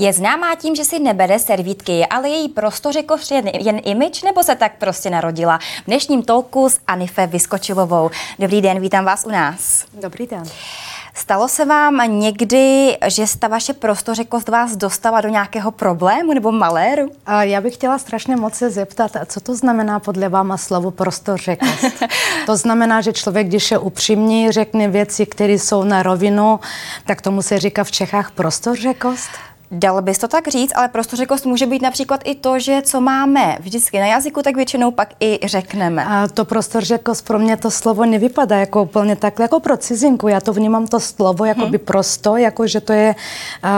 Je známá tím, že si nebere servítky, ale její prostořekoř je jen image, nebo se tak prostě narodila? V dnešním tolku s Anife Vyskočilovou. Dobrý den, vítám vás u nás. Dobrý den. Stalo se vám někdy, že ta vaše prostořekost vás dostala do nějakého problému nebo maléru? A já bych chtěla strašně moc se zeptat, co to znamená podle váma slovo prostořekost? to znamená, že člověk, když je upřímný, řekne věci, které jsou na rovinu, tak tomu se říká v Čechách prostořekost? Dal bys to tak říct, ale prostořekost může být například i to, že co máme vždycky na jazyku, tak většinou pak i řekneme. A to prostořekost pro mě to slovo nevypadá jako úplně takhle, jako pro cizinku. Já to vnímám to slovo jako hmm. by prosto, jako že to je,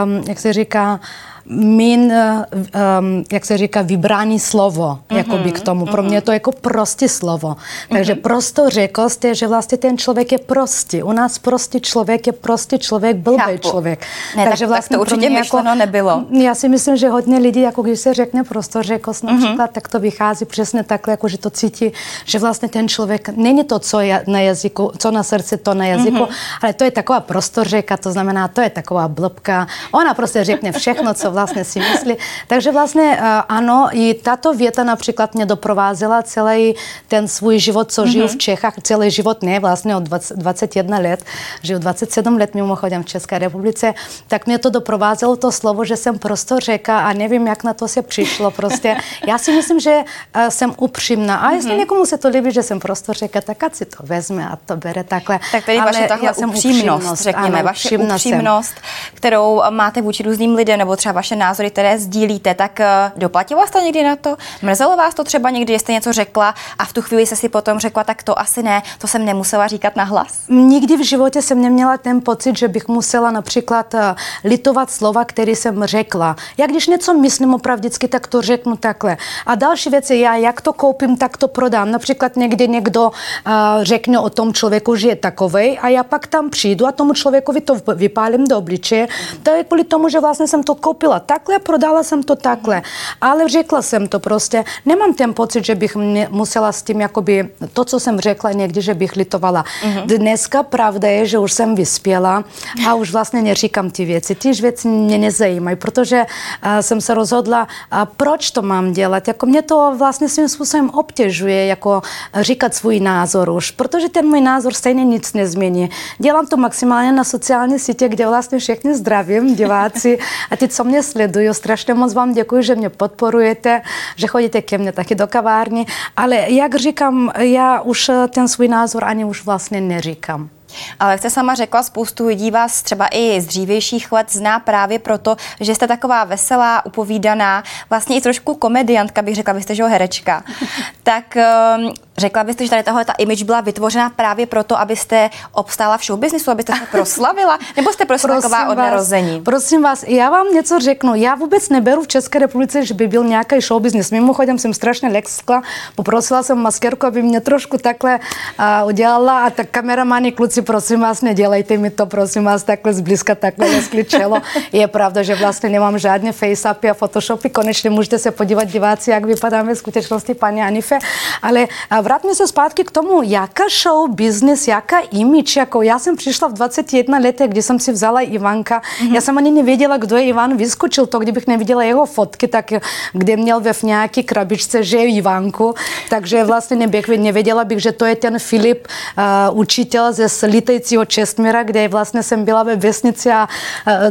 um, jak se říká, min, um, jak se říká, vybrání slovo mm-hmm, jakoby k tomu. Pro mě je to jako prostý slovo. Takže mm-hmm. prostořekost je, že vlastně ten člověk je prostý. U nás prostý člověk je prostý člověk, blbý člověk. Ne, Takže tak, vlastně tak to určitě myšleno jako, nebylo. Já si myslím, že hodně lidí, jako když se řekne prostořekost například, mm-hmm. tak to vychází přesně takhle, jako že to cítí, že vlastně ten člověk není to, co je na jazyku, co na srdci, to na jazyku, mm-hmm. ale to je taková prostořeka, to znamená, to je taková blbka. Ona prostě řekne všechno, co vlastně si myslí. Takže vlastně eh, ano, i tato věta například mě doprovázela celý ten svůj život, co žiju mm-hmm. v Čechách, celý život ne, vlastně od 20, 21 let, žiju 27 let mimochodem v České republice, tak mě to doprovázelo to slovo, že jsem prostě řeka a nevím, jak na to se přišlo prostě. Já si myslím, že uh, jsem upřímná a jestli mm-hmm. někomu se to líbí, že jsem prostě řeka, tak ať si to vezme a to bere takhle. Tak tedy vaše takhle upřímnost, řekněme, ano, vaše upřímnost, kterou máte vůči různým lidem, nebo třeba vaše názory, které sdílíte, tak eh, doplatilo vás to někdy na to? Mrzelo vás to třeba někdy, jste něco řekla a v tu chvíli se si potom řekla, tak to asi ne, to jsem nemusela říkat na hlas? Nikdy v životě jsem neměla ten pocit, že bych musela například eh, litovat slova, které jsem řekla. Já když něco myslím opravdicky, tak to řeknu takhle. A další věc je, já jak to koupím, tak to prodám. Například někdy někdo uh, řekne o tom člověku, že je takovej a já pak tam přijdu a tomu člověkovi to vypálím do obličeje. To je kvůli tomu, že vlastně jsem to koupila takhle, prodala jsem to takhle. Ale řekla jsem to prostě. Nemám ten pocit, že bych musela s tím, jakoby, to, co jsem řekla někdy, že bych litovala. Mm-hmm. Dneska pravda je, že už jsem vyspěla a už vlastně neříkám ty věci. Ty věci mě nezajímají, protože uh, jsem se rozhodla, uh, proč to mám dělat. Jako mě to vlastně svým způsobem obtěžuje, jako říkat svůj názor už, protože ten můj názor stejně nic nezmění. Dělám to maximálně na sociální sítě, kde vlastně všechny zdravím, diváci a ty, co mě sledují, strašně moc vám děkuji, že mě podporujete, že chodíte ke mně taky do kavárny, ale jak říkám, já už ten svůj názor ani už vlastně neříkám. Ale jak jste sama řekla, spoustu lidí vás třeba i z dřívějších let zná právě proto, že jste taková veselá, upovídaná, vlastně i trošku komediantka, bych řekla, vy jste že herečka. tak um, řekla byste, že tady tahle ta image byla vytvořena právě proto, abyste obstála v showbiznisu, abyste se proslavila? Nebo jste prostě prosím taková od narození? Prosím vás, já vám něco řeknu. Já vůbec neberu v České republice, že by byl nějaký showbiznis. Mimochodem jsem strašně lekskla, poprosila jsem maskérku, aby mě trošku takhle uh, udělala a tak kameramani, kluci si prosím vás, nedělejte mi to, prosím vás, takhle zblízka takhle neskličelo. Je pravda, že vlastně nemám žádné face-upy a photoshopy. Konečně můžete se podívat diváci, jak vypadáme v skutečnosti, paní Anife. Ale vrátíme se zpátky k tomu, jaká show business, jaká image. Jako já jsem přišla v 21 letech, kdy jsem si vzala Ivanka. Mm-hmm. Já jsem ani nevěděla, kdo je Ivan. Vyskočil to, kdybych neviděla jeho fotky, tak kde měl ve v nějaké krabičce, že je Ivanku. Takže vlastně nebych, nevěděla bych, že to je ten Filip, uh, učitel ze lítajícího Čestmíra, kde vlastně jsem byla ve vesnici a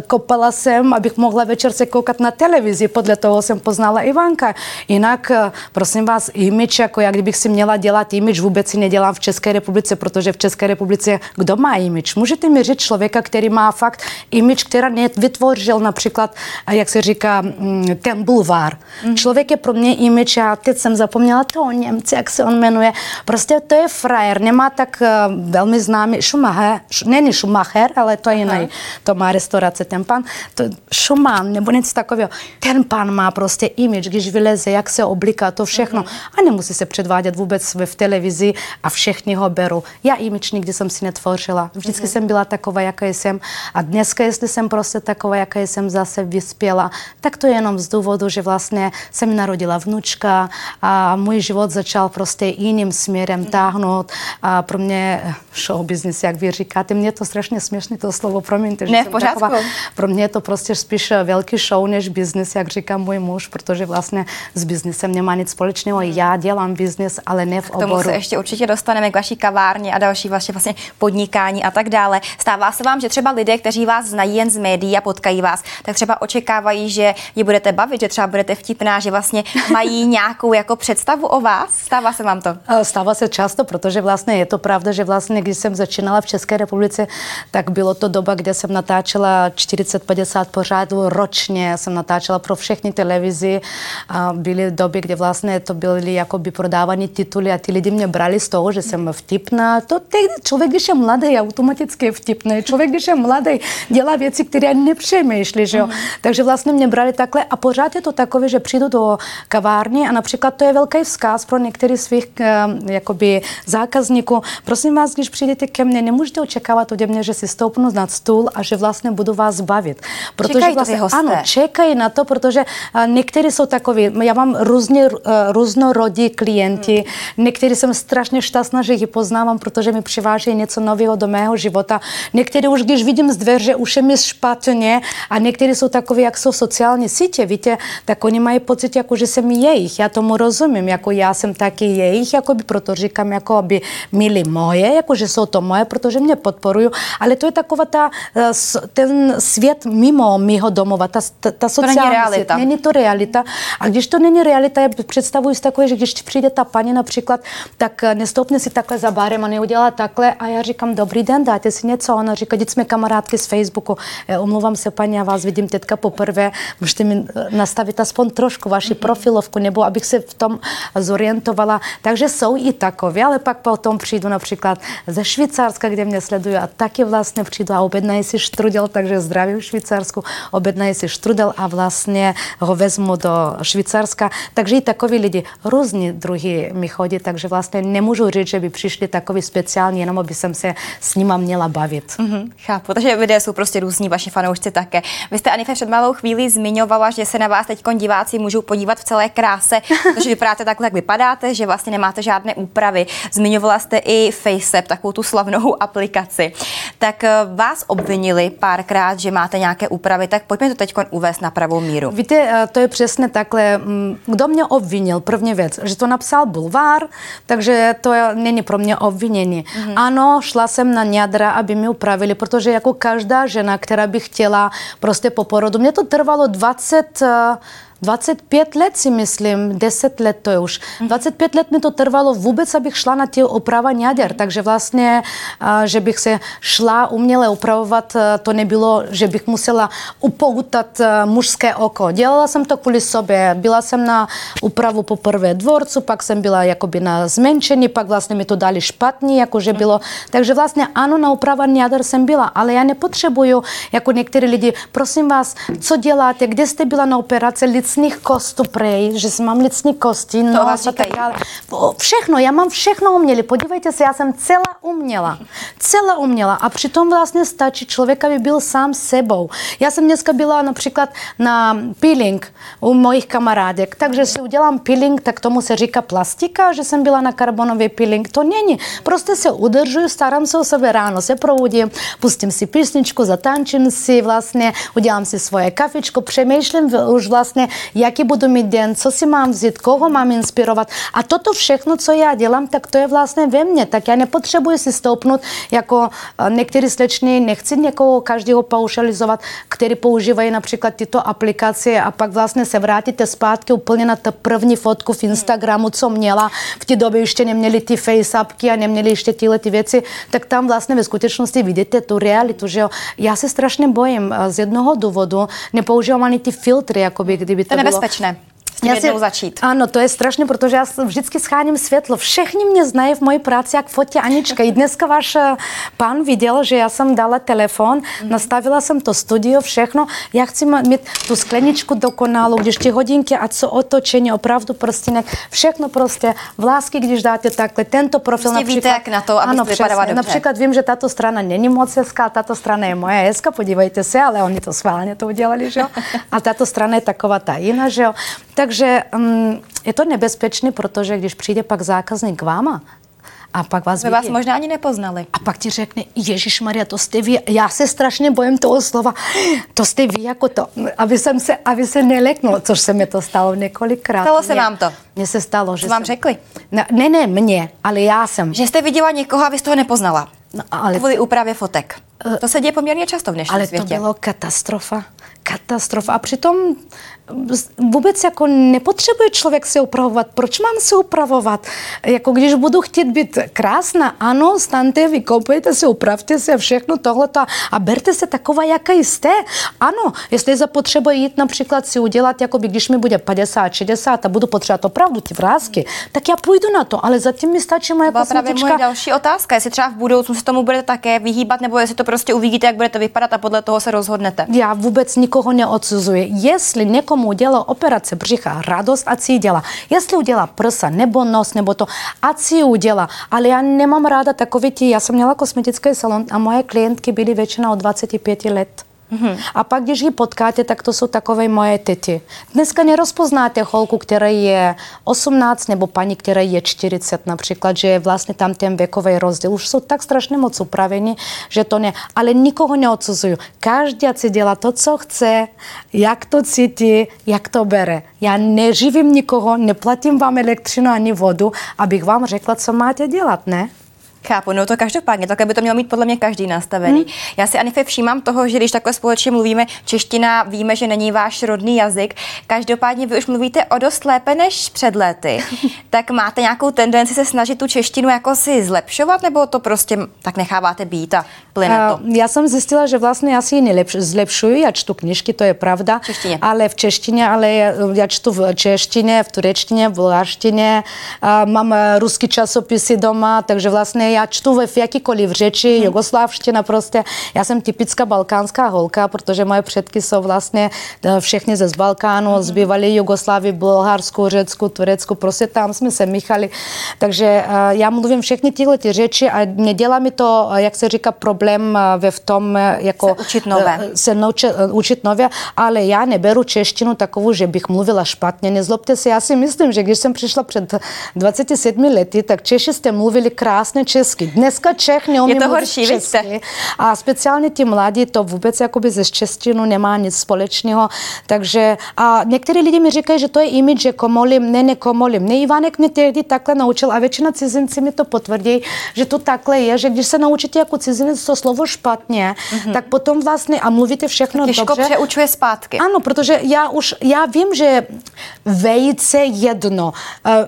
kopala jsem, abych mohla večer se koukat na televizi. Podle toho jsem poznala Ivanka. Jinak, e, prosím vás, image, jako jak kdybych si měla dělat image, vůbec si nedělám v České republice, protože v České republice kdo má image? Můžete mi říct člověka, který má fakt image, která nevytvořil například, jak se říká, mm, ten bulvár. Mm. Člověk je pro mě image a teď jsem zapomněla to Němci, jak se on jmenuje. Prostě to je frajer, nemá tak uh, velmi známý, Schumacher, není Schumacher, ale to je jiný, to má restaurace, ten pan, to Schumann nebo něco takového. Ten pan má prostě image, když vyleze, jak se obliká, to všechno. A nemusí se předvádět vůbec v televizi a všichni ho berou. Já image nikdy jsem si netvořila. Vždycky uh-huh. jsem byla taková, jaká jsem. A dneska, jestli jsem prostě taková, jaká jsem zase vyspěla, tak to je jenom z důvodu, že vlastně se mi narodila vnučka a můj život začal prostě jiným směrem táhnout a pro mě show business business, jak vy říkáte. Mně je to strašně směšné to slovo, promiňte. Ne, v pořádku. Taková, pro mě je to prostě spíš velký show než business, jak říká můj muž, protože vlastně s biznesem nemá nic společného. Já dělám business, ale ne v oboru. K tomu se ještě určitě dostaneme k vaší kavárně a další vaše vlastně podnikání a tak dále. Stává se vám, že třeba lidé, kteří vás znají jen z médií a potkají vás, tak třeba očekávají, že je budete bavit, že třeba budete vtipná, že vlastně mají nějakou jako představu o vás? Stává se vám to? Stává se často, protože vlastně je to pravda, že vlastně, když jsem začínala v České republice, tak bylo to doba, kde jsem natáčela 40-50 pořádů ročně, jsem natáčela pro všechny televizi a byly doby, kde vlastně to byly jakoby prodávané tituly a ty lidi mě brali z toho, že jsem vtipná. To tehdy člověk, když je mladý, automaticky je vtipný. Člověk, když je mladý, dělá věci, které nepřemýšlí, že jo. Mm. Takže vlastně mě brali takhle a pořád je to takové, že přijdu do kavárny a například to je velký vzkaz pro některý svých uh, jakoby zákazníků. Prosím vás, když přijdete ke mně, nemůžete očekávat ode mě, že si stoupnu na stůl a že vlastně budu vás bavit. Protože čekají vlastně, ano, čekají na to, protože uh, někteří jsou takoví, já mám různě, uh, různorodí klienti, hmm. někteří jsem strašně šťastná, že ji poznávám, protože mi přivážejí něco nového do mého života. Někteří už, když vidím z dveře, už je mi špatně a někteří jsou takoví, jak jsou sociální sítě, víte, tak oni mají pocit, jako, že jsem jejich. Já tomu rozumím, jako já jsem taky jejich, jako by proto říkám, jako aby milí moje, jako že jsou to moje, protože mě podporují, ale to je taková ta, eh, ten svět mimo mého domova, ta, ta, ta sociální to není realita. Svět. Není to realita. A když to není realita, já představuji si takové, že když přijde ta paní například, tak eh, nestoupne si takhle za barem a neudělá takhle a já říkám, dobrý den, dáte si něco. Ona říká, teď jsme kamarádky z Facebooku. Omlouvám se, paní, já vás vidím teďka poprvé, můžete mi eh, nastavit aspoň trošku vaši profilovku, nebo abych se v tom zorientovala. Takže jsou i takové, ale pak potom přijdu například ze Švýcarska, kde mě sledují a taky vlastně přijdu a objednají si štrudel, takže zdravím Švýcarsku, objednají si štrudel a vlastně ho vezmu do Švýcarska. Takže i takoví lidi, různí druhy mi chodí, takže vlastně nemůžu říct, že by přišli takový speciální, jenom aby jsem se s nima měla bavit. Mm-hmm, chápu, takže lidé jsou prostě různí, vaši fanoušci také. Vy jste Anife před malou chvíli zmiňovala, že se na vás teď diváci můžou podívat v celé kráse, protože vypadáte takhle, jak vypadáte, že vlastně nemáte žádné úpravy. Zmiňovala jste i FaceApp, takovou tu slavnou aplikaci. Tak eh, vás obvinili párkrát, že máte nějaké úpravy, tak pojďme to teď uvést na pravou míru. Víte, eh, to je přesně takhle. Mm, kdo mě obvinil? První věc, že to napsal Bulvár, takže to není pro mě obvinění. Mm-hmm. Ano, šla jsem na ňadra, aby mi upravili, protože jako každá žena, která by chtěla prostě po porodu, mě to trvalo 20 25 let si myslím, 10 let to je už. 25 let mi to trvalo vůbec, abych šla na ty oprava jader, takže vlastně, že bych se šla uměle upravovat, to nebylo, že bych musela upoutat mužské oko. Dělala jsem to kvůli sobě. Byla jsem na úpravu poprvé dvorcu, pak jsem byla jakoby na zmenšení, pak vlastně mi to dali špatně, jakože bylo. Takže vlastně ano, na úprava jader jsem byla, ale já nepotřebuju, jako někteří lidi, prosím vás, co děláte, kde jste byla na operaci, kostů prej, že mám licní kosti, no a tak dále. Všechno, já mám všechno uměli. Podívejte se, já jsem celá uměla. Celá uměla. A přitom vlastně stačí člověk, aby byl sám sebou. Já jsem dneska byla například na peeling u mojich kamarádek, takže si udělám peeling, tak tomu se říká plastika, že jsem byla na karbonový peeling. To není. Prostě se udržuju, starám se o sebe ráno, se proudím, pustím si písničku, zatančím si vlastně, udělám si svoje kafičko, přemýšlím už vlastně, jaký budu mít den, co si mám vzít, koho mám inspirovat. A toto všechno, co já dělám, tak to je vlastně ve mně. Tak já nepotřebuji si stoupnout jako eh, některý slečny, nechci někoho každého paušalizovat, který používají například tyto aplikace a pak vlastně se vrátíte zpátky úplně na tu první fotku v Instagramu, co měla. V té době ještě neměli ty faceapky a neměli ještě tyhle ty věci, tak tam vlastně ve skutečnosti vidíte tu realitu, že jo. Já se strašně bojím eh, z jednoho důvodu, nepoužívám ani ty filtry, jakoby, kdyby to, to nebezpečné s tím já si, začít. Ano, to je strašně, protože já vždycky scháním světlo. Všichni mě znají v mojí práci jak fotě Anička. I dneska váš eh, pán viděl, že já jsem dala telefon, mm. nastavila jsem to studio, všechno. Já chci mít tu skleničku dokonalou, když ty hodinky a co otočení, opravdu prstínek, všechno prostě. Vlásky, když dáte takhle, tento profil prostě například. Víte, jak na to, aby ano, vypadala dobře. Například vím, že tato strana není moc hezká, tato strana je moje hezká, podívejte se, ale oni to schválně to udělali, že jo. A tato strana je taková ta jiná, že jo. Tak takže um, je to nebezpečné, protože když přijde pak zákazník k váma A pak vás My vás možná ani nepoznali. A pak ti řekne, Ježíš Maria, to jste vy. Já se strašně bojím toho slova. To jste vy jako to. Aby, jsem se, aby se neleknul, což se mi to stalo několikrát. Stalo se vám to? Mně se stalo, že Co vám jsem, řekli? Ne, ne, ne, mně, ale já jsem. Že jste viděla někoho a vy jste ho nepoznala. No, ale, Kvůli úpravě fotek. To se děje poměrně často v dnešním ale světě. to bylo katastrofa. Katastrofa. A přitom vůbec jako nepotřebuje člověk se upravovat. Proč mám se upravovat? Jako když budu chtít být krásná, ano, staňte, vykopejte se, upravte se, všechno tohleto a berte se taková, jaká jste. Ano, jestli zapotřebuje jít například si udělat, jako by když mi bude 50, 60 a budu potřebovat opravdu ty vrázky, tak já půjdu na to, ale zatím mi stačí moje To byla právě kosmetička. moje další otázka, jestli třeba v budoucnu se tomu budete také vyhýbat, nebo jestli to prostě uvidíte, jak budete vypadat a podle toho se rozhodnete. Já vůbec nikoho neodsuzuji. Jestli někomu udělá operace břicha radost, ať si ji dělá. Jestli udělá prsa nebo nos nebo to, ať si ji udělá. Ale já nemám ráda takové ti, já jsem měla kosmetický salon a moje klientky byly většinou od 25 let. Mm-hmm. A pak, když ji potkáte, tak to jsou takové moje tety. Dneska nerozpoznáte holku, která je 18, nebo paní, která je 40 například, že je vlastně tam ten věkový rozdíl. Už jsou tak strašně moc upraveni, že to ne. Ale nikoho neodsuzuju. Každý si dělá to, co chce, jak to cítí, jak to bere. Já neživím nikoho, neplatím vám elektřinu ani vodu, abych vám řekla, co máte dělat, ne? Chápu, no to každopádně, takhle by to měl mít podle mě každý nastavený. Hmm. Já si Anife všímám toho, že když takhle společně mluvíme, čeština víme, že není váš rodný jazyk, každopádně vy už mluvíte o dost lépe než před lety. tak máte nějakou tendenci se snažit tu češtinu jako si zlepšovat, nebo to prostě tak necháváte být a plyne to? Já jsem zjistila, že vlastně já si ji nelepš, zlepšuju, já čtu knižky, to je pravda, V češtině. ale v češtině, ale já, čtu v češtině, v turečtině, v bulharštině, a mám eh, ruský časopisy doma, takže vlastně já čtu ve v jakýkoliv řeči, hmm. jugoslávština prostě. Já jsem typická balkánská holka, protože moje předky jsou vlastně eh, všechny ze z Balkánu, hmm. z bývalé Jugoslávy, Bulharsku, Řecku, Turecku, prostě tam jsme se míchali. Takže eh, já mluvím všechny tyhle ty řeči a nedělá mi to, eh, jak se říká, problém ve v tom, jako Se učit nové. se naučit, učit nové, ale já neberu češtinu takovou, že bych mluvila špatně. Nezlobte se, já si myslím, že když jsem přišla před 27 lety, tak Češi jste mluvili krásně česky. Dneska Čech neumí Je to mluvit horší, víte? česky. A speciálně ti mladí to vůbec jakoby ze češtinu nemá nic společného. Takže a některé lidi mi říkají, že to je image, že komolím. Ne, ne komolím. Ne, Ivanek mě tehdy takhle naučil a většina cizinci mi to potvrdí, že to takhle je, že když se naučíte jako cizinec to slovo špatně, mm-hmm. tak potom vlastně a mluvíte všechno Těžko dobře. přeučuje zpátky. Ano, protože já už, já vím, že vejce jedno, eh,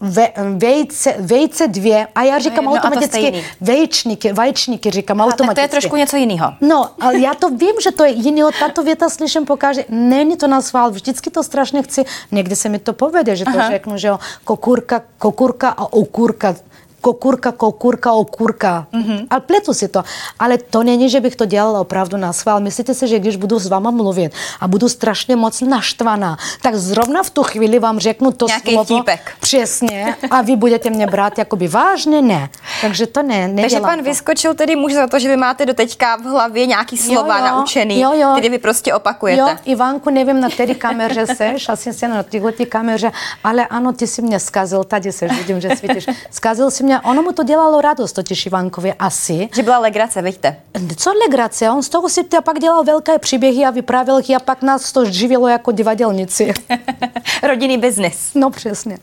ve, vejce, vejce dvě, a já říkám a to automaticky vejčníky, vajčníky říkám A tak to automaticky. je trošku něco jiného. No, ale já to vím, že to je jiný. Tato věta slyším pokaže. Není to na svál, vždycky to strašně chci. Někdy se mi to povede, že to Aha. řeknu, že jo, kokurka, kokurka a okurka. Kokurka, kokurka, okurka. Mm-hmm. Ale pletu si to. Ale to není, že bych to dělala opravdu na svál. Myslíte si, že když budu s váma mluvit a budu strašně moc naštvaná, tak zrovna v tu chvíli vám řeknu to Nějaký slovo. vtípek. Přesně. A vy budete mě brát jakoby vážně? Ne. Takže to ne, nedělám Takže pan to. vyskočil tedy muž za to, že vy máte do teďka v hlavě nějaký slova jo. naučený, Jo, jo. který vy prostě opakujete. Jo, Ivánku, nevím, na které kameře seš, asi jsi na téhle kameře, ale ano, ty si mě zkazil, tady seš, vidím, že svítíš. Zkazil si mě, ono mu to dělalo radost, totiž Ivánkovi, asi. Že byla legrace, vidíte. Co legrace, on z toho si a pak dělal velké příběhy a vyprávěl je a pak nás to živilo jako divadelnici. Rodinný biznis. No přesně.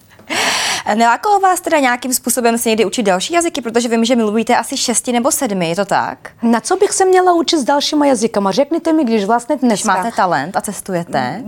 Nelákalo vás teda nějakým způsobem se někdy učit další jazyky, protože vím, že mluvíte asi šesti nebo sedmi, je to tak? Na co bych se měla učit s dalšíma jazykama? Řekněte mi, když vlastně Když dneska... máte talent a cestujete.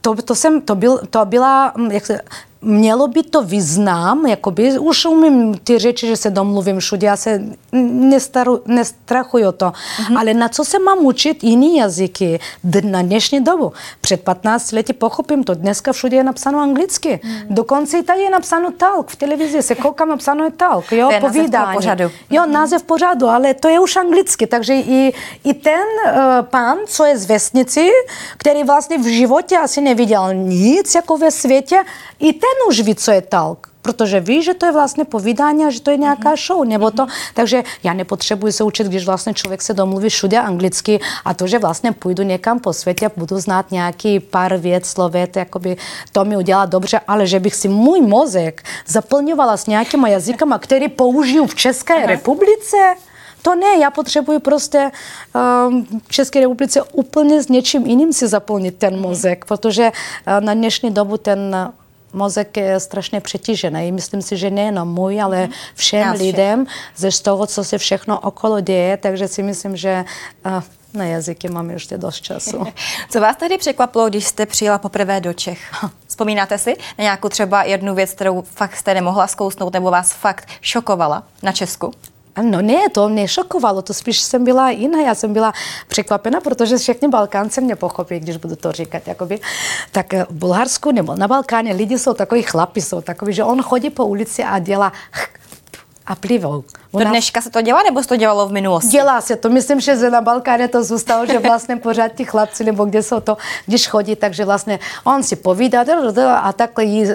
To, to, jsem, to, byl, to byla, jak se, mělo by to význam, jakoby, už umím ty řeči, že se domluvím všude, já se nestaru, nestrachuju to, mm-hmm. ale na co se mám učit jiný jazyky na dnešní dobu? Před 15 lety pochopím to, dneska všude je napsáno anglicky, mm. dokonce i tady je napsáno talk, v televizi se koukám, napsáno je talk, jo, To je povídání. pořadu. Jo, název pořadu, ale to je už anglicky, takže i, i ten uh, pán, co je z vesnici, který vlastně v životě asi neviděl nic jako ve světě, i ten už ví, co je talk. protože ví, že to je vlastně povídání a že to je nějaká show, nebo to, takže já nepotřebuji se učit, když vlastně člověk se domluví všude anglicky a to, že vlastně půjdu někam po světě a budu znát nějaký pár věc, slovět, jakoby to mi udělá dobře, ale že bych si můj mozek zaplňovala s nějakýma jazykama, který použiju v České Aha. republice, to ne, já potřebuji prostě um, v České republice úplně s něčím jiným si zaplnit ten mozek, protože uh, na dnešní dobu ten mozek je strašně přetížený. Myslím si, že nejenom můj, ale všem Já lidem ze z toho, co se všechno okolo děje, takže si myslím, že uh, na jazyky mám ještě dost času. Co vás tady překvapilo, když jste přijela poprvé do Čech? Vzpomínáte si na nějakou třeba jednu věc, kterou fakt jste nemohla zkousnout nebo vás fakt šokovala na Česku? No ne, to mě šokovalo, to spíš jsem byla jiná, já jsem byla překvapena, protože všichni Balkánci mě pochopí, když budu to říkat, jakoby. Tak v Bulharsku nebo na Balkáně lidi jsou takový chlapi, jsou takový, že on chodí po ulici a dělá a plivou. U Do dneška se to dělá, nebo se to dělalo v minulosti? Dělá se to. Myslím, že na Balkáně to zůstalo, že vlastně pořád ti chlapci, nebo kde jsou to, když chodí, takže vlastně on si povídá a takhle jí uh,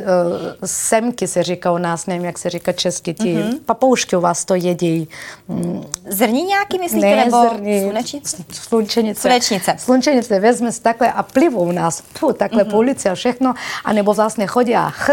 semky se říká u nás, nevím, jak se říká česky, ti mm-hmm. papoušky u vás to jedí. Mm. Zrní nějaký myslíte, ne, nebo zrní, slunečnice? Slunčenice. Slunečnice. Slunčenice vezme si takhle a plivou u nás, tu, takhle mm-hmm. po ulici a všechno, a nebo vlastně chodí a ch,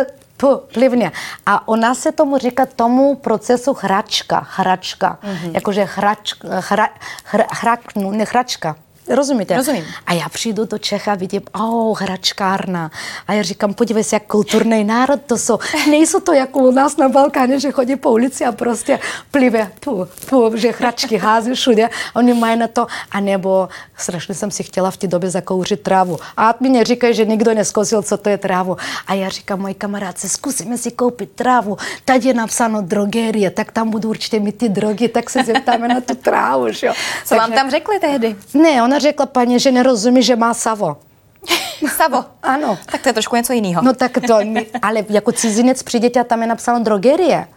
plivně. A u nás se tomu říká tomu procesu hračka, hračka. Mm-hmm. Jakože hrač, hra, hra, hra, ne hračka. Rozumíte? Rozumím. A já přijdu do Čech a vidím, oh, hračkárna. A já říkám, podívej se, jak kulturní národ to jsou. Nejsou to jako u nás na Balkáně, že chodí po ulici a prostě plive, tu, tu, že hračky hází všude. Oni mají na to, a nebo strašně jsem si chtěla v té době zakouřit trávu. A mi říkají, že nikdo neskosil, co to je trávu. A já říkám, moji kamarádce, zkusíme si koupit trávu. Tady je napsáno drogerie, tak tam budu určitě mít ty drogy, tak se zeptáme na tu trávu. Že? Co Takže... vám tam řekli tehdy? Ne, ona řekla paní, že nerozumí, že má savo. Savo. Ano. Tak to je trošku něco jiného. No tak to, ale jako cizinec přijdete a tam je napsáno drogerie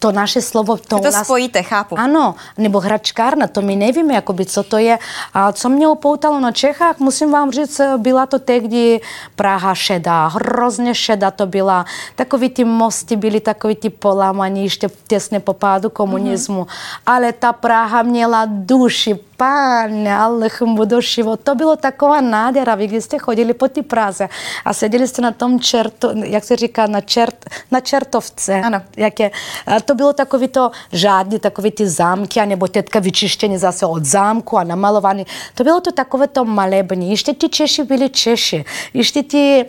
to naše slovo... To, to nás... spojíte, chápu. Ano, nebo hračkárna, to my nevíme, jakoby, co to je. A co mě upoutalo na Čechách, musím vám říct, byla to tehdy Praha šedá, hrozně šedá to byla. Takový ty mosty byly takový ty polámaní, ještě těsně po pádu komunismu. Mm-hmm. Ale ta Praha měla duši, ale do život. To bylo taková nádhera, vy když jste chodili po ty Praze a seděli jste na tom čerto, jak se říká, na, čert, na čertovce. Ano. Jak je, to bylo takový to žádný, takový ty zámky, nebo teďka vyčištění zase od zámku a namalovaný. To bylo to takové to malební. Ještě ti Češi byli Češi. Ještě ti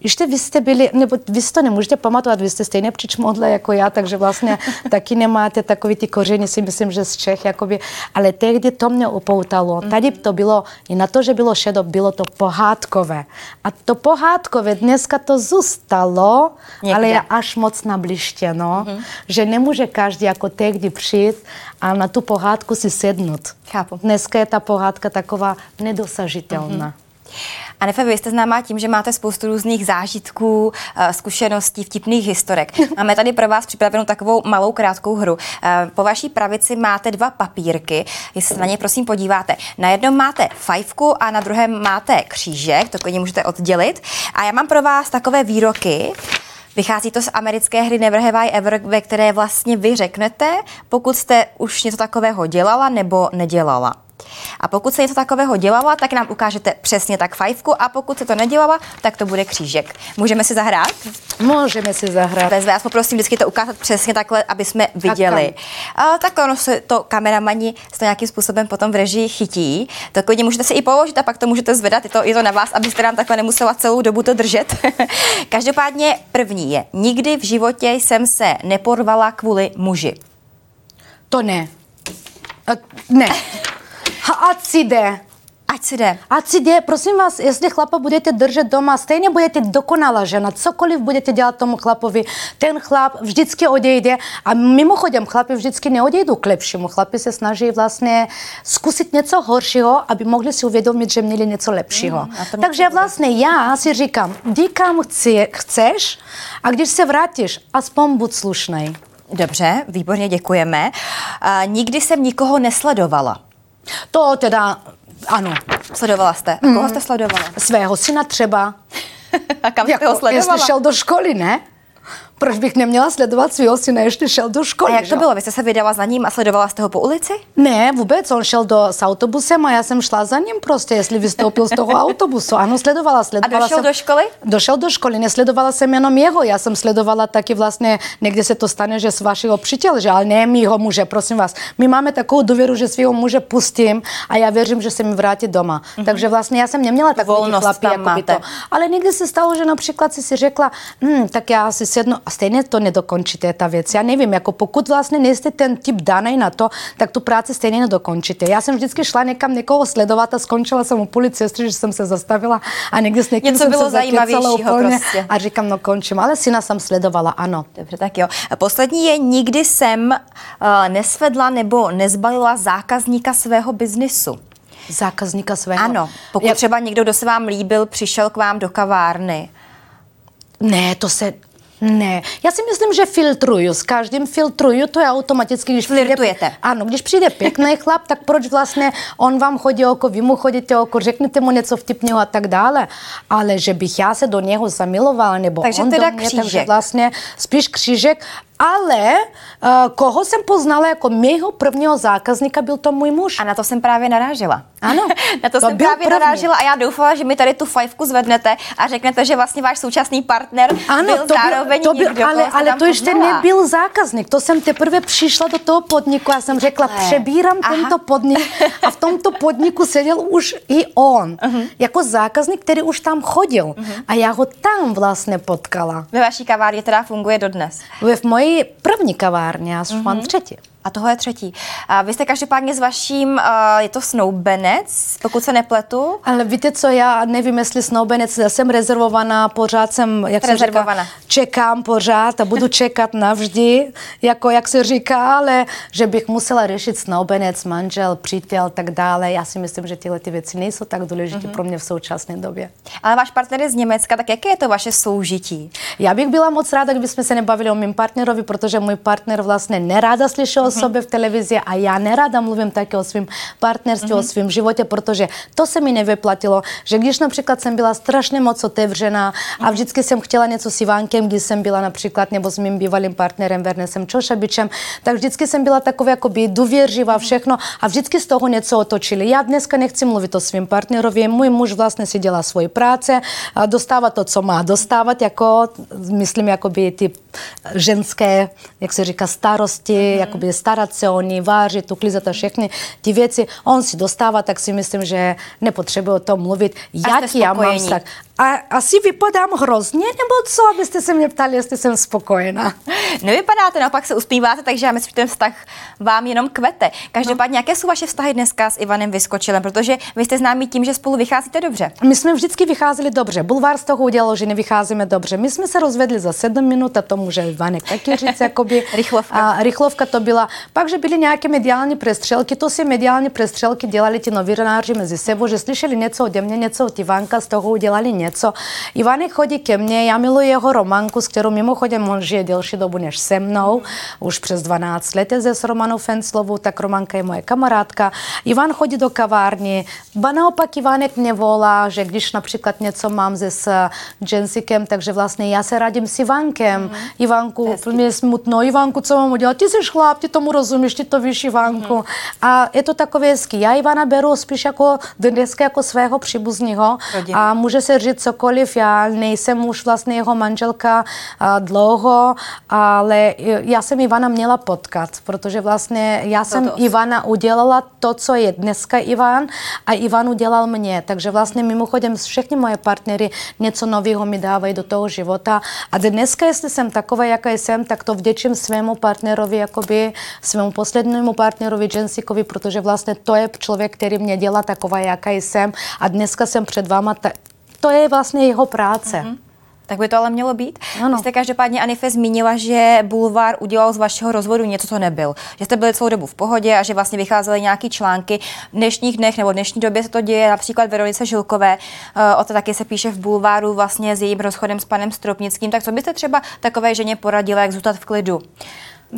ještě vy jste byli, nebo vy to nemůžete pamatovat, vy jste stejně přičmodle jako já, takže vlastně taky nemáte takový ty kořeny, si myslím, že z Čech, jakoby, ale tehdy to mě upoutalo. Tady to bylo, i na to, že bylo šedo, bylo to pohádkové. A to pohádkové dneska to zůstalo, Někde. ale je až moc nablištěno, mm-hmm. že nemůže každý jako tehdy přijít a na tu pohádku si sednout. Chápu. Dneska je ta pohádka taková nedosažitelná. Mm-hmm. A Nefe, vy jste známá tím, že máte spoustu různých zážitků, eh, zkušeností, vtipných historek. Máme tady pro vás připravenou takovou malou krátkou hru. Eh, po vaší pravici máte dva papírky, jestli se na ně prosím podíváte. Na jednom máte fajfku a na druhém máte křížek, to klidně můžete oddělit. A já mám pro vás takové výroky, Vychází to z americké hry Never Have I Ever, ve které vlastně vy řeknete, pokud jste už něco takového dělala nebo nedělala. A pokud se něco takového dělala, tak nám ukážete přesně tak fajfku a pokud se to nedělala, tak to bude křížek. Můžeme si zahrát? Můžeme si zahrát. Bez vás poprosím vždycky to ukázat přesně takhle, aby jsme viděli. A, tak ono se to kameramani s to nějakým způsobem potom v režii chytí. To klidně můžete si i položit a pak to můžete zvedat. Je to, je to na vás, abyste nám takhle nemusela celou dobu to držet. Každopádně první je, nikdy v životě jsem se neporvala kvůli muži. To ne. A, ne. A ať si jde. Ať si jde. Ať si jde. Prosím vás, jestli chlapa budete držet doma, stejně budete dokonalá žena. Cokoliv budete dělat tomu chlapovi, ten chlap vždycky odejde. A mimochodem, chlapi vždycky neodejdou k lepšímu. Chlapi se snaží vlastně zkusit něco horšího, aby mohli si uvědomit, že měli něco lepšího. Mm, Takže vlastně já si říkám, jdi kam chci, chceš a když se vrátíš, aspoň buď slušnej. Dobře, výborně děkujeme. Uh, nikdy jsem nikoho nesledovala. To teda, ano. Sledovala jste? A koho mm. jste sledovala? Svého syna třeba. A kam jste ho sledovala? Jestli šel do školy, ne? Proč bych neměla sledovat svého syna, ještě šel do školy. A jak to bylo? Vy jste se vydala za ním a sledovala jste ho po ulici? Ne, vůbec, on šel do, s autobusem a já jsem šla za ním prostě, jestli vystoupil z toho autobusu. Ano, sledovala, sledovala A došel jsem, do školy? Došel do školy, nesledovala jsem jenom jeho, já jsem sledovala taky vlastně, někde se to stane, že s vašeho přítele, že ale ne mýho muže, prosím vás. My máme takovou důvěru, že svého muže pustím a já věřím, že se mi vrátí doma. Mm-hmm. Takže vlastně já jsem neměla takový chlapí, jako by to. Ale někdy se stalo, že například si si řekla, hm, tak já si sednu a stejně to nedokončíte, ta věc. Já nevím, jako pokud vlastně nejste ten typ daný na to, tak tu práci stejně nedokončíte. Já jsem vždycky šla někam někoho sledovat a skončila jsem u policie, že jsem se zastavila a někdy s někým Něco jsem bylo se zajímavějšího úplně prostě. a říkám, no končím, ale syna jsem sledovala, ano. Dobře, tak jo. Poslední je, nikdy jsem uh, nesvedla nebo nezbalila zákazníka svého biznisu. Zákazníka svého? Ano, pokud Jak... třeba někdo, kdo se vám líbil, přišel k vám do kavárny. Ne, to se, ne, já si myslím, že filtruju. S každým filtruju, to je automaticky, když Flirtujete. Přijde, ano, když přijde pěkný chlap, tak proč vlastně on vám chodí oko, vy mu chodíte oko, řeknete mu něco vtipného a tak dále. Ale že bych já se do něho zamilovala, nebo takže on teda do mě, křížek. takže vlastně spíš křížek. Ale uh, koho jsem poznala jako mého prvního zákazníka, byl to můj muž. A na to jsem právě narážela. Ano, na to, to jsem právě první. narážela a já doufala, že mi tady tu fajfku zvednete a řeknete, že vlastně váš současný partner ano, byl to zároveň byl, to byl, někdo, ale, ale to ještě poznala. nebyl zákazník. To jsem teprve přišla do toho podniku a jsem řekla, Takhle. přebírám Aha. tento podnik a v tomto podniku seděl už i on. Uh-huh. Jako zákazník, který už tam chodil. Uh-huh. A já ho tam vlastně potkala. Ve vaší kavárně teda funguje dodnes. V mojí první kavárně, až uh-huh. mám třetí. A toho je třetí. A vy jste každopádně s vaším, uh, je to snoubenec, pokud se nepletu? Ale víte co, já nevím, jestli snoubenec, já jsem rezervovaná, pořád jsem, jak se říká, čekám pořád a budu čekat navždy, jako jak se říká, ale že bych musela řešit snoubenec, manžel, přítel, tak dále. Já si myslím, že tyhle ty věci nejsou tak důležité mm-hmm. pro mě v současné době. Ale váš partner je z Německa, tak jaké je to vaše soužití? Já bych byla moc ráda, kdybychom se nebavili o mým partnerovi, protože můj partner vlastně neráda slyšel o sobě v televizi a já nerada mluvím taky o svém partnerství, o svém životě, protože to se mi nevyplatilo, že když například jsem byla strašně moc otevřená a vždycky jsem chtěla něco s Ivánkem, když jsem byla například nebo s mým bývalým partnerem Vernesem Čošabičem, tak vždycky jsem byla taková jakoby důvěřivá všechno a vždycky z toho něco otočili. Já dneska nechci mluvit o svém partnerovi, můj muž vlastně si dělá svoji práce, dostává to, co má dostávat, jako, myslím, jakoby ty ženské, jak se říká, starosti, mm-hmm. jakoby starat se o ní, vážit, uklízet a všechny ty věci. On si dostává, tak si myslím, že nepotřebuje o tom mluvit. Jak já mám vztah? A asi vypadám hrozně, nebo co, abyste se mě ptali, jestli jsem spokojená? Nevypadáte, naopak se uspíváte, takže já myslím, že ten vztah vám jenom kvete. Každopádně, no. jaké jsou vaše vztahy dneska s Ivanem Vyskočilem? Protože vy jste známí tím, že spolu vycházíte dobře. My jsme vždycky vycházeli dobře. Bulvár z toho udělal, že nevycházíme dobře. My jsme se rozvedli za sedm minut a to může Ivanek taky říct, jakoby. rychlovka. A, rychlovka to byla. Pak, že byly nějaké mediální přestřelky, to si mediální přestřelky dělali ti novináři mezi sebou, že slyšeli něco ode mě, něco od Ivanka, z toho udělali něco. Ivanek chodí ke mně, já miluji jeho románku, s kterou mimochodem on žije delší dobu než se mnou, už přes 12 let je s Romanou Fenclovou, tak Romanka je moje kamarádka. Ivan chodí do kavárny, ba naopak Ivanek mě volá, že když například něco mám se s Jensikem, takže vlastně já se radím s Ivankem. Mm. Ivanku, mě je smutno, Ivanku, co mám udělat? Ty jsi chlap, ty tomu rozumíš, ty to víš, Ivanku. Mm. A je to takové hezký. Já Ivana beru spíš jako dneska jako svého příbuzního a může se říct cokoliv, já nejsem už vlastně jeho manželka a, dlouho, ale já jsem Ivana měla potkat, protože vlastně já jsem to Ivana udělala to, co je dneska Ivan a Ivan udělal mě. Takže vlastně mimochodem všechny moje partnery něco nového mi dávají do toho života. A dneska, jestli jsem taková, jaká jsem, tak to vděčím svému partnerovi, jakoby svému poslednímu partnerovi Jensikovi, protože vlastně to je člověk, který mě dělá taková, jaká jsem. A dneska jsem před váma, ta, to je vlastně jeho práce. Mm-hmm. Tak by to ale mělo být. Ano. Vy jste každopádně Anife zmínila, že Bulvár udělal z vašeho rozvodu něco, co nebyl. Že jste byli celou dobu v pohodě a že vlastně vycházely nějaké články. V dnešních dnech nebo v dnešní době se to děje například Veronice Žilkové. O to taky se píše v Bulváru vlastně s jejím rozchodem s panem Stropnickým. Tak co byste třeba takové ženě poradila, jak zůstat v klidu?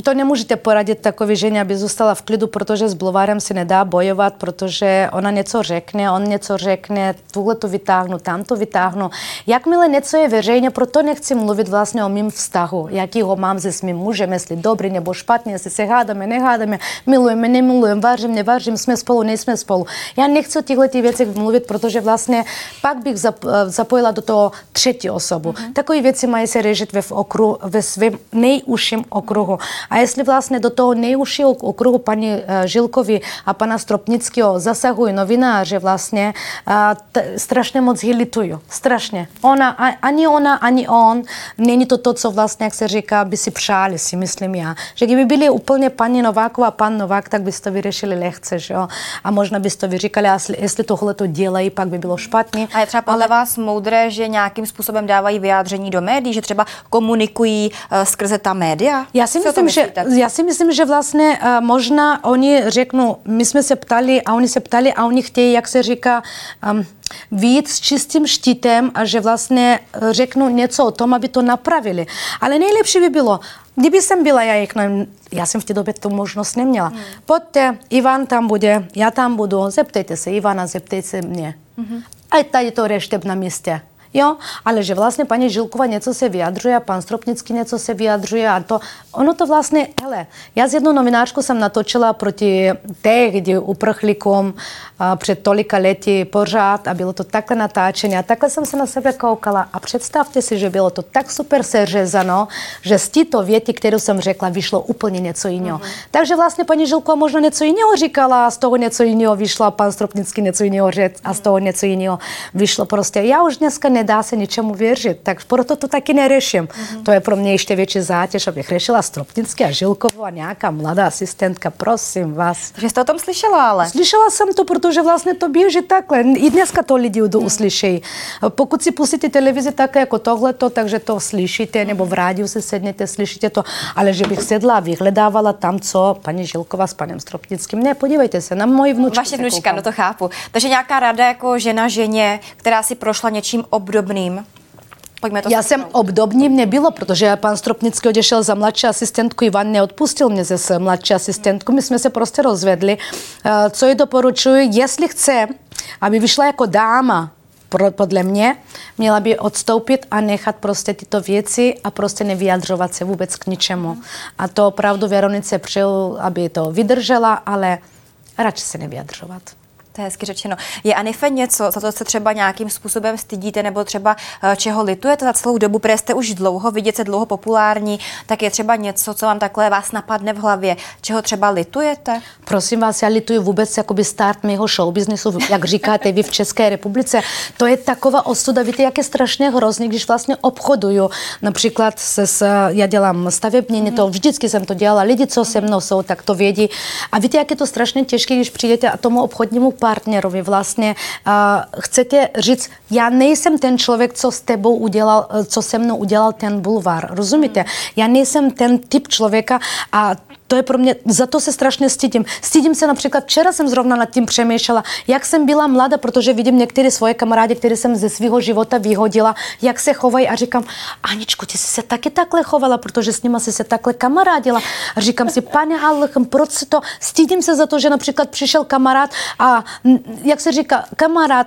To nemůžete poradit takové ženě, aby zůstala v klidu, protože s Bluvarem se nedá bojovat, protože ona něco řekne, on něco řekne, tuhle to vytáhnu, tam to vytáhnu. Jakmile něco je veřejně, proto nechci mluvit vlastně o mým vztahu, jaký ho mám se svým mužem, jestli dobrý nebo špatný, jestli se hádáme, nehádáme, milujeme, nemilujeme, vážím, nevážím, jsme spolu, nejsme spolu. Já nechci o těchto věcech mluvit, protože vlastně pak bych zapojila do toho třetí osobu. Mm-hmm. Takové věci mají se řešit ve, okru, ve svém nejužším okruhu. A jestli vlastně do toho nejužšího okruhu paní eh, Žilkovi a pana Stropnického zasahují novináři vlastně, t- strašně moc ji lituju. Strašně. Ona, ani ona, ani on, není to to, co vlastně, jak se říká, by si přáli, si myslím já. Že kdyby byli úplně paní Nováková a pan Novák, tak byste to vyřešili lehce, že jo? A možná byste vyříkali, jestli, tohle to dělají, pak by bylo špatně. A je třeba podle ale... vás moudré, že nějakým způsobem dávají vyjádření do médií, že třeba komunikují uh, skrze ta média? Já si, myslím, že, já si myslím, že vlastně uh, možná oni řeknou, my jsme se ptali a oni se ptali a oni chtějí, jak se říká, um, víc s čistým štítem a že vlastně řeknu něco o tom, aby to napravili. Ale nejlepší by bylo, kdyby jsem byla, já, jak, já jsem v té době tu možnost neměla. Hmm. Pojďte, Ivan tam bude, já tam budu, zeptejte se Ivana, zeptejte se mě. Hmm. A tady to řešte na místě. Jo, ale že vlastně paní Žilkova něco se vyjadřuje, pan Stropnický něco se vyjadřuje a to, ono to vlastně, hele, já z jednou novinářku jsem natočila proti tehdy uprchlíkům před tolika lety pořád a bylo to takhle natáčené a takhle jsem se na sebe koukala a představte si, že bylo to tak super seřezano, že z této věty, kterou jsem řekla, vyšlo úplně něco jiného. Mm-hmm. Takže vlastně paní Žilkova možná něco jiného říkala a z toho něco jiného vyšlo, pan Stropnický něco jiného řekl a z toho něco jiného vyšlo prostě. Já už dneska ne nedá se ničemu věřit, tak proto to taky neřeším. Mm-hmm. To je pro mě ještě větší zátěž, abych řešila Stropnické a Žilkovou a nějaká mladá asistentka, prosím vás. Že jste o tom slyšela ale? Slyšela jsem to, protože vlastně to běží takhle. I dneska to lidi mm. uslyšejí. Pokud si pustíte televizi tak jako tohleto, takže to slyšíte, nebo v rádiu se sednete, slyšíte to, ale že bych sedla a vyhledávala tam, co paní Žilková s panem Stropnickým. Ne, podívejte se, na moji vnučku. Vaše vnučka, no to chápu. Takže nějaká rada jako žena ženě, která si prošla něčím ob obdobným? Pojďme to Já jsem obdobným nebylo, protože pan Stropnický odešel za mladší asistentku, Ivan neodpustil mě ze mladší asistentku, my jsme se prostě rozvedli. Eh, co ji doporučuji, jestli chce, aby vyšla jako dáma, podle mě, měla by odstoupit a nechat prostě tyto věci a prostě nevyjadřovat se vůbec k ničemu. A to opravdu Veronice přeju, aby to vydržela, ale radši se nevyjadřovat. To je hezky řečeno. Je Anife něco, za to se třeba nějakým způsobem stydíte, nebo třeba uh, čeho litujete za celou dobu, protože jste už dlouho, vidět se dlouho populární, tak je třeba něco, co vám takhle vás napadne v hlavě, čeho třeba litujete? Prosím vás, já lituju vůbec jakoby start mého showbiznesu, jak říkáte vy v České republice. To je taková ostuda, víte, jak je strašně hrozný, když vlastně obchoduju. Například se, s, já dělám stavební, mm. to vždycky jsem to dělala, lidi, co se mnou jsou, tak to vědí. A víte, jak je to strašně těžké, když přijdete a tomu obchodnímu partnerovi vlastně uh, chcete říct, já nejsem ten člověk, co s tebou udělal, co se mnou udělal ten bulvár, rozumíte? Hmm. Já nejsem ten typ člověka a to je pro mě, za to se strašně stydím. Stydím se například, včera jsem zrovna nad tím přemýšlela, jak jsem byla mladá, protože vidím některé svoje kamarády, které jsem ze svého života vyhodila, jak se chovají a říkám, Aničku, ty jsi se taky takhle chovala, protože s nima jsi se takhle kamarádila. A říkám si, pane Allechem, proč si to, stydím se za to, že například přišel kamarád a jak se říká, kamarád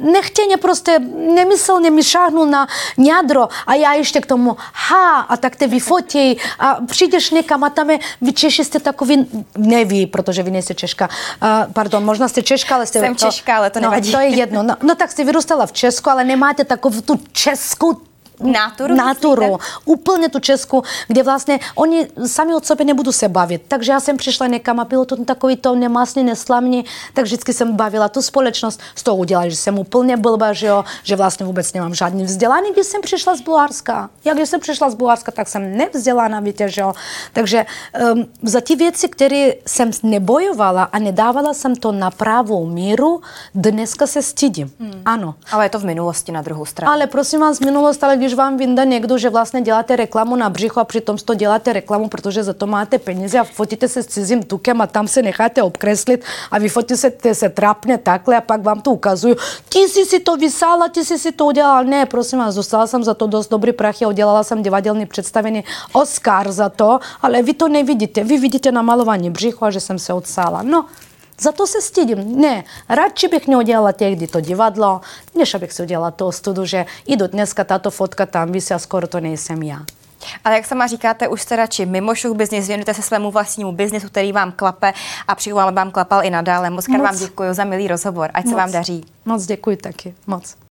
nechtěně prostě nemyslně mi šáhnul na jádro a já ještě k tomu, ha, a tak te vyfotí a přijdeš někam a tam je vy Češi jste takový, ne vy, protože vy nejste Češka, uh, pardon, možná jste Češka, ale jste... Jsem Češka, ale to nevadí. No, to je jedno. No, no tak jste vyrůstala v Česku, ale nemáte takovou tu českou Náturu? Náturu. Úplně tu českou, kde vlastně oni sami od sebe nebudou se bavit. Takže já jsem přišla někam a bylo to takový to nemásný, neslavný, tak vždycky jsem bavila tu společnost. Z toho udělali, že jsem úplně blbá, že, jo, že vlastně vůbec nemám žádný vzdělání, když jsem přišla z Bulharska. Jak když jsem přišla z Bulharska, tak jsem nevzdělána, víte, že jo. Takže um, za ty věci, které jsem nebojovala a nedávala jsem to na pravou míru, dneska se stydím. Hmm. Ano. Ale je to v minulosti na druhou stranu. Ale prosím vás, minulost, ale když když vám vyndá někdo, že vlastně děláte reklamu na břicho a přitom to děláte reklamu, protože za to máte peníze a fotíte se s cizím tukem a tam se necháte obkreslit a vy fotíte se, se trápně takhle a pak vám to ukazuju. Ty jsi si to vysala, ty jsi si to udělal. Ne, prosím vás, dostala jsem za to dost dobrý prachy, udělala jsem divadelní představení Oscar za to, ale vy to nevidíte. Vy vidíte namalování břicho a že jsem se odsala. No, za to se stydím. Ne, radši bych neudělala tehdy to divadlo, než abych si udělala to studu, že idu dneska tato fotka tam vysí a skoro to nejsem já. Ale jak sama říkáte, už jste radši mimo show business, věnujete se svému vlastnímu biznesu, který vám klape a přijdu vám klapal i nadále. Moc, Moc. vám děkuji za milý rozhovor, ať Moc. se vám daří. Moc děkuji taky, moc.